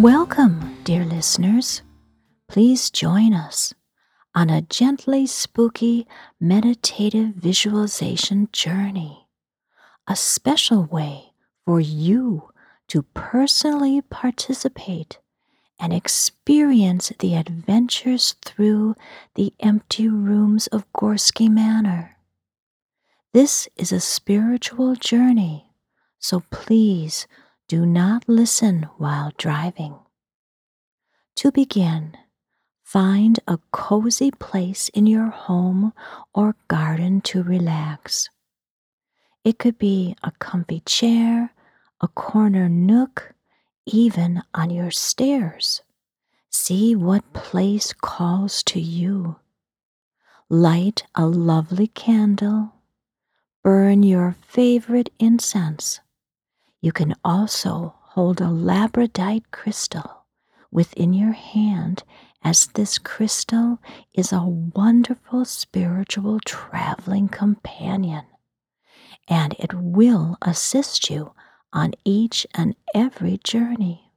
Welcome, dear listeners. Please join us on a gently spooky meditative visualization journey, a special way for you to personally participate and experience the adventures through the empty rooms of Gorski Manor. This is a spiritual journey, so please do not listen while driving. To begin, find a cozy place in your home or garden to relax. It could be a comfy chair, a corner nook, even on your stairs. See what place calls to you. Light a lovely candle. Burn your favorite incense. You can also hold a labradorite crystal within your hand, as this crystal is a wonderful spiritual traveling companion, and it will assist you on each and every journey.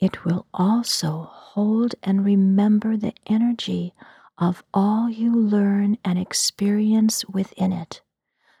It will also hold and remember the energy of all you learn and experience within it,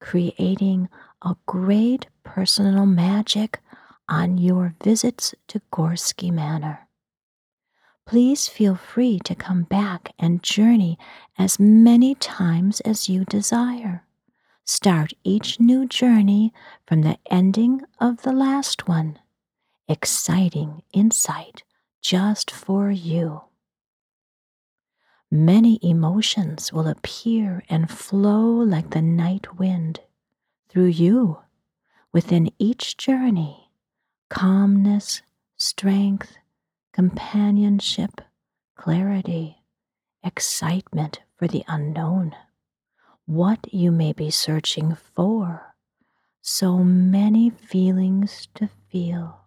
creating a great personal magic on your visits to Gorski Manor. Please feel free to come back and journey as many times as you desire. Start each new journey from the ending of the last one. Exciting insight just for you. Many emotions will appear and flow like the night wind through you within each journey calmness, strength, companionship, clarity, excitement for the unknown what you may be searching for. So many feelings to feel.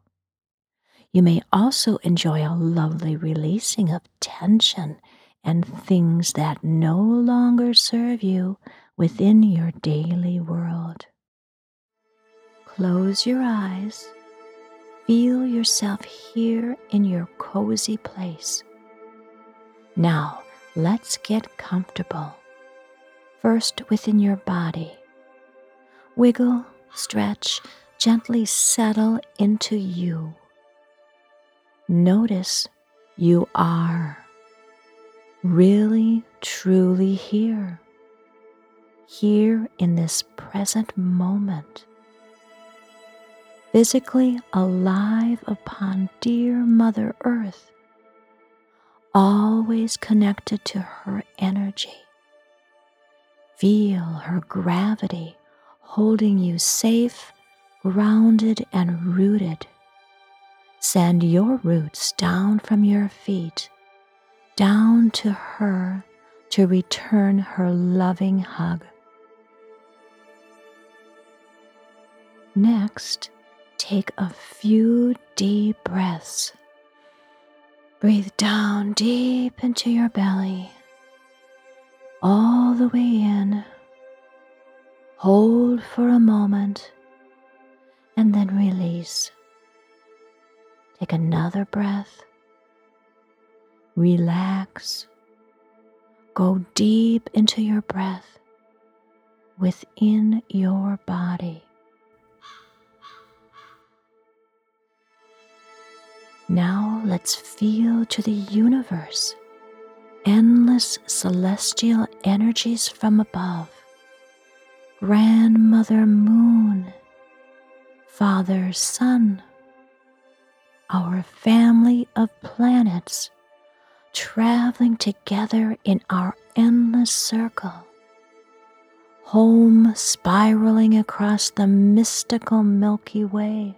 You may also enjoy a lovely releasing of tension and things that no longer serve you within your daily world. Close your eyes. Feel yourself here in your cozy place. Now, let's get comfortable first within your body. Wiggle, stretch, gently settle into you. Notice you are really, truly here, here in this present moment, physically alive upon dear Mother Earth, always connected to her energy. Feel her gravity holding you safe, grounded, and rooted. Send your roots down from your feet, down to her to return her loving hug. Next, take a few deep breaths. Breathe down deep into your belly all the way in. Hold for a moment and then release. Take another breath. Relax. Go deep into your breath within your body. Now let's feel to the universe endless celestial energies from above. Grandmother Moon, Father Sun, our family of planets traveling together in our endless circle. Home spiraling across the mystical Milky Way.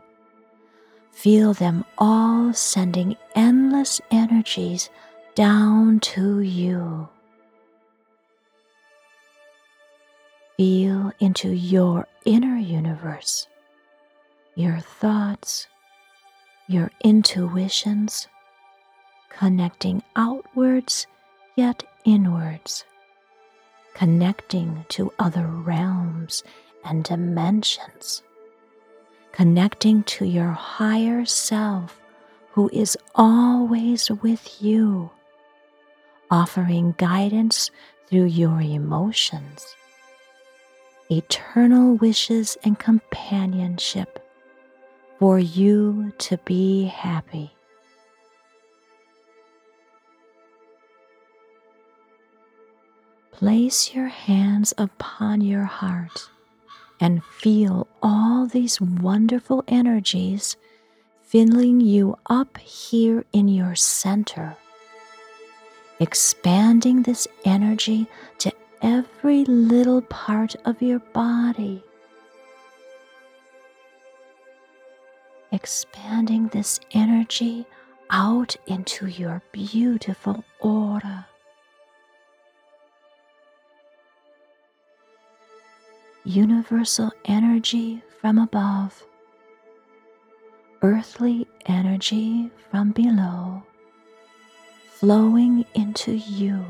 Feel them all sending endless energies down to you. Feel into your inner universe, your thoughts, your intuitions, connecting outwards yet inwards, connecting to other realms and dimensions, connecting to your higher self who is always with you, offering guidance through your emotions, eternal wishes, and companionship for you to be happy. Place your hands upon your heart and feel all these wonderful energies filling you up here in your center, expanding this energy to every little part of your body. Expanding this energy out into your beautiful aura. Universal energy from above earthly energy from below flowing into you,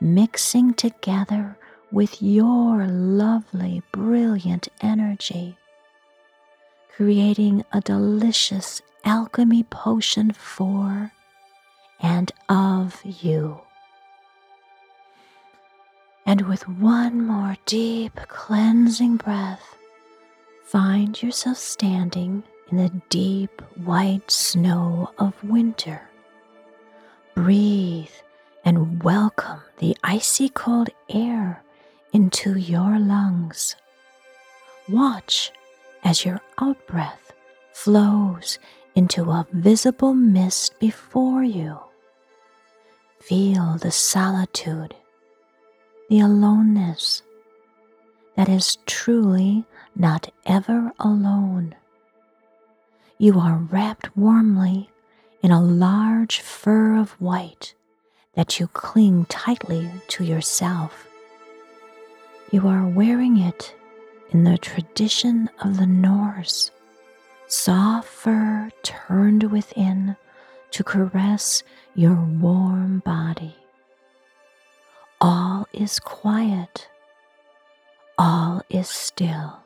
mixing together with your lovely, brilliant energy, creating a delicious alchemy potion for and of you. And with one more deep cleansing breath, find yourself standing in the deep white snow of winter. Breathe and welcome the icy cold air into your lungs. Watch as your outbreath flows into a visible mist before you. Feel the solitude, the aloneness that is truly not ever alone. You are wrapped warmly in a large fur of white that you cling tightly to yourself. You are wearing it in the tradition of the Norse, soft fur turned within to caress your warm body. All is quiet, all is still.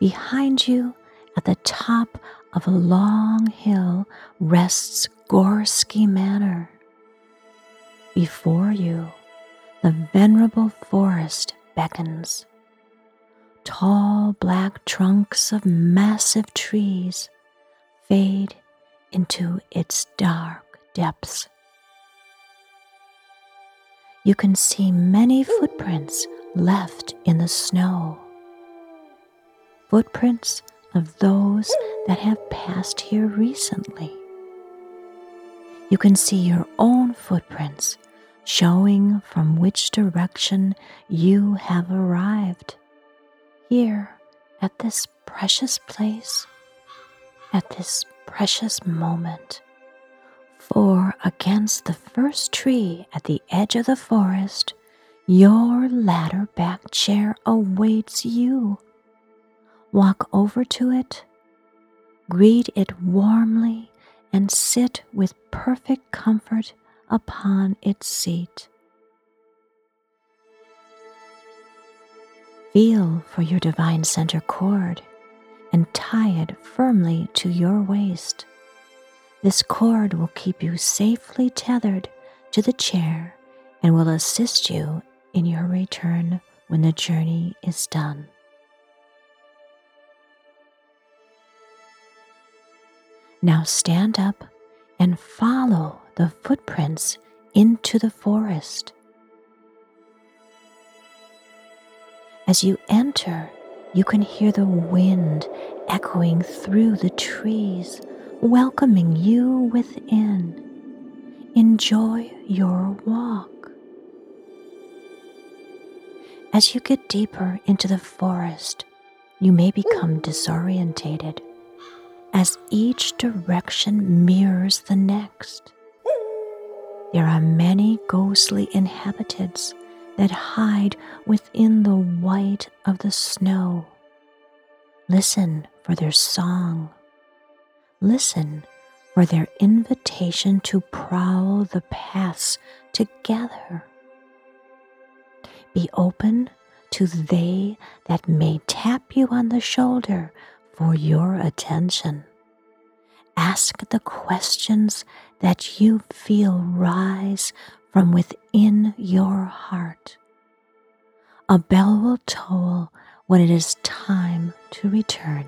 Behind you, at the top of a long hill, rests Gorski Manor. Before you, the venerable forest beckons. Tall black trunks of massive trees fade into its dark depths. You can see many footprints left in the snow footprints of those that have passed here recently. You can see your own footprints showing from which direction you have arrived. Here at this precious place, at this precious moment. For against the first tree at the edge of the forest, your ladder back chair awaits you walk over to it, greet it warmly, and sit with perfect comfort upon its seat. Feel for your divine center cord and tie it firmly to your waist. This cord will keep you safely tethered to the chair and will assist you in your return when the journey is done. Now stand up and follow the footprints into the forest. As you enter, you can hear the wind echoing through the trees, welcoming you within. Enjoy your walk. As you get deeper into the forest, you may become disorientated as each direction mirrors the next. There are many ghostly inhabitants that hide within the white of the snow. Listen for their song. Listen for their invitation to prowl the paths together. Be open to they that may tap you on the shoulder for your attention. ask the questions that you feel rise from within your heart. A bell will toll when it is time to return.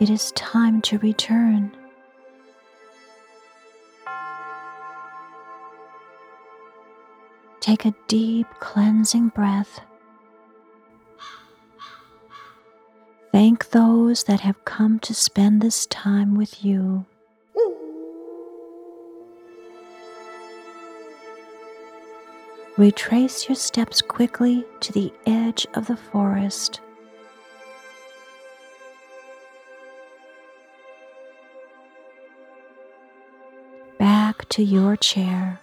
It is time to return. Take a deep cleansing breath. Thank those that have come to spend this time with you. Retrace your steps quickly to the edge of the forest. Back to your chair.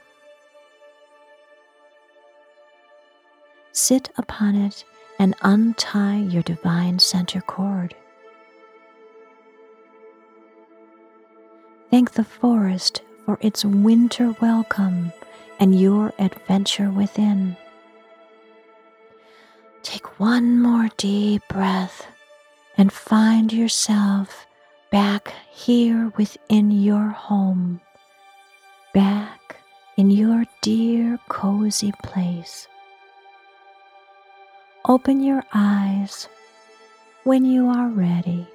Sit upon it and untie your divine center cord. Thank the forest for its winter welcome and your adventure within. Take one more deep breath and find yourself back here within your home, back in your dear cozy place. Open your eyes when you are ready.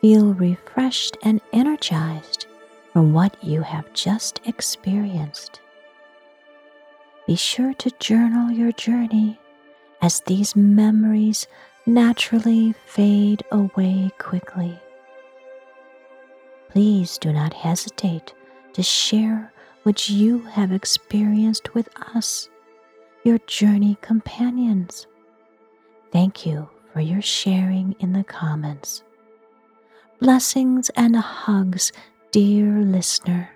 Feel refreshed and energized from what you have just experienced. Be sure to journal your journey as these memories naturally fade away quickly. Please do not hesitate to share what you have experienced with us, your journey companions. Thank you for your sharing in the comments. Blessings and hugs dear listener.